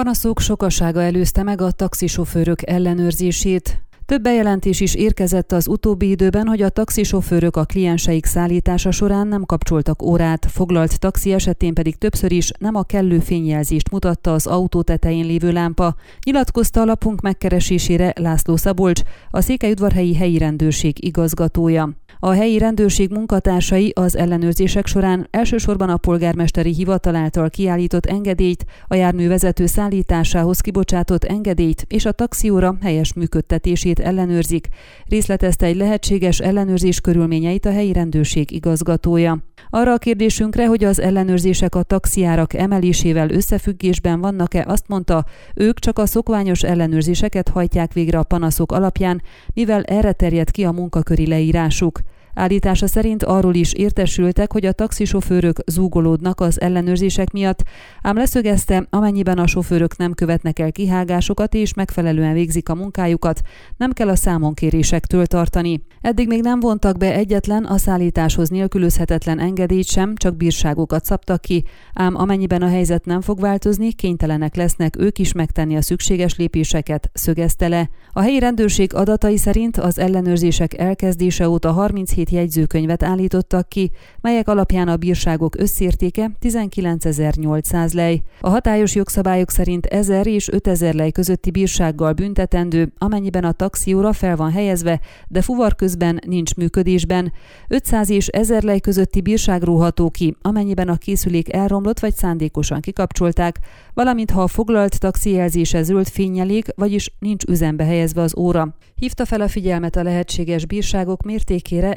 Panaszok sokasága előzte meg a taxisofőrök ellenőrzését. Több bejelentés is érkezett az utóbbi időben, hogy a taxisofőrök a klienseik szállítása során nem kapcsoltak órát, foglalt taxi esetén pedig többször is nem a kellő fényjelzést mutatta az autó tetején lévő lámpa, nyilatkozta a lapunk megkeresésére László Szabolcs, a Székelyudvarhelyi helyi rendőrség igazgatója. A helyi rendőrség munkatársai az ellenőrzések során elsősorban a polgármesteri hivatal által kiállított engedélyt, a járművezető szállításához kibocsátott engedélyt és a taxióra helyes működtetését ellenőrzik, részletezte egy lehetséges ellenőrzés körülményeit a helyi rendőrség igazgatója. Arra a kérdésünkre, hogy az ellenőrzések a taxiárak emelésével összefüggésben vannak-e, azt mondta, ők csak a szokványos ellenőrzéseket hajtják végre a panaszok alapján, mivel erre terjed ki a munkaköri leírásuk. Állítása szerint arról is értesültek, hogy a taxisofőrök zúgolódnak az ellenőrzések miatt, ám leszögezte, amennyiben a sofőrök nem követnek el kihágásokat és megfelelően végzik a munkájukat, nem kell a számonkérésektől tartani. Eddig még nem vontak be egyetlen a szállításhoz nélkülözhetetlen engedélyt sem, csak bírságokat szabtak ki, ám amennyiben a helyzet nem fog változni, kénytelenek lesznek ők is megtenni a szükséges lépéseket, szögezte le. A helyi rendőrség adatai szerint az ellenőrzések elkezdése óta 37 17 jegyzőkönyvet állítottak ki, melyek alapján a bírságok összértéke 19.800 lej. A hatályos jogszabályok szerint 1000 és 5000 lej közötti bírsággal büntetendő, amennyiben a taxióra fel van helyezve, de fuvar közben nincs működésben. 500 és 1000 lej közötti bírság róható ki, amennyiben a készülék elromlott vagy szándékosan kikapcsolták, valamint ha a foglalt taxi jelzése zöld fényelék, vagyis nincs üzembe helyezve az óra. Hívta fel a figyelmet a lehetséges bírságok mértékére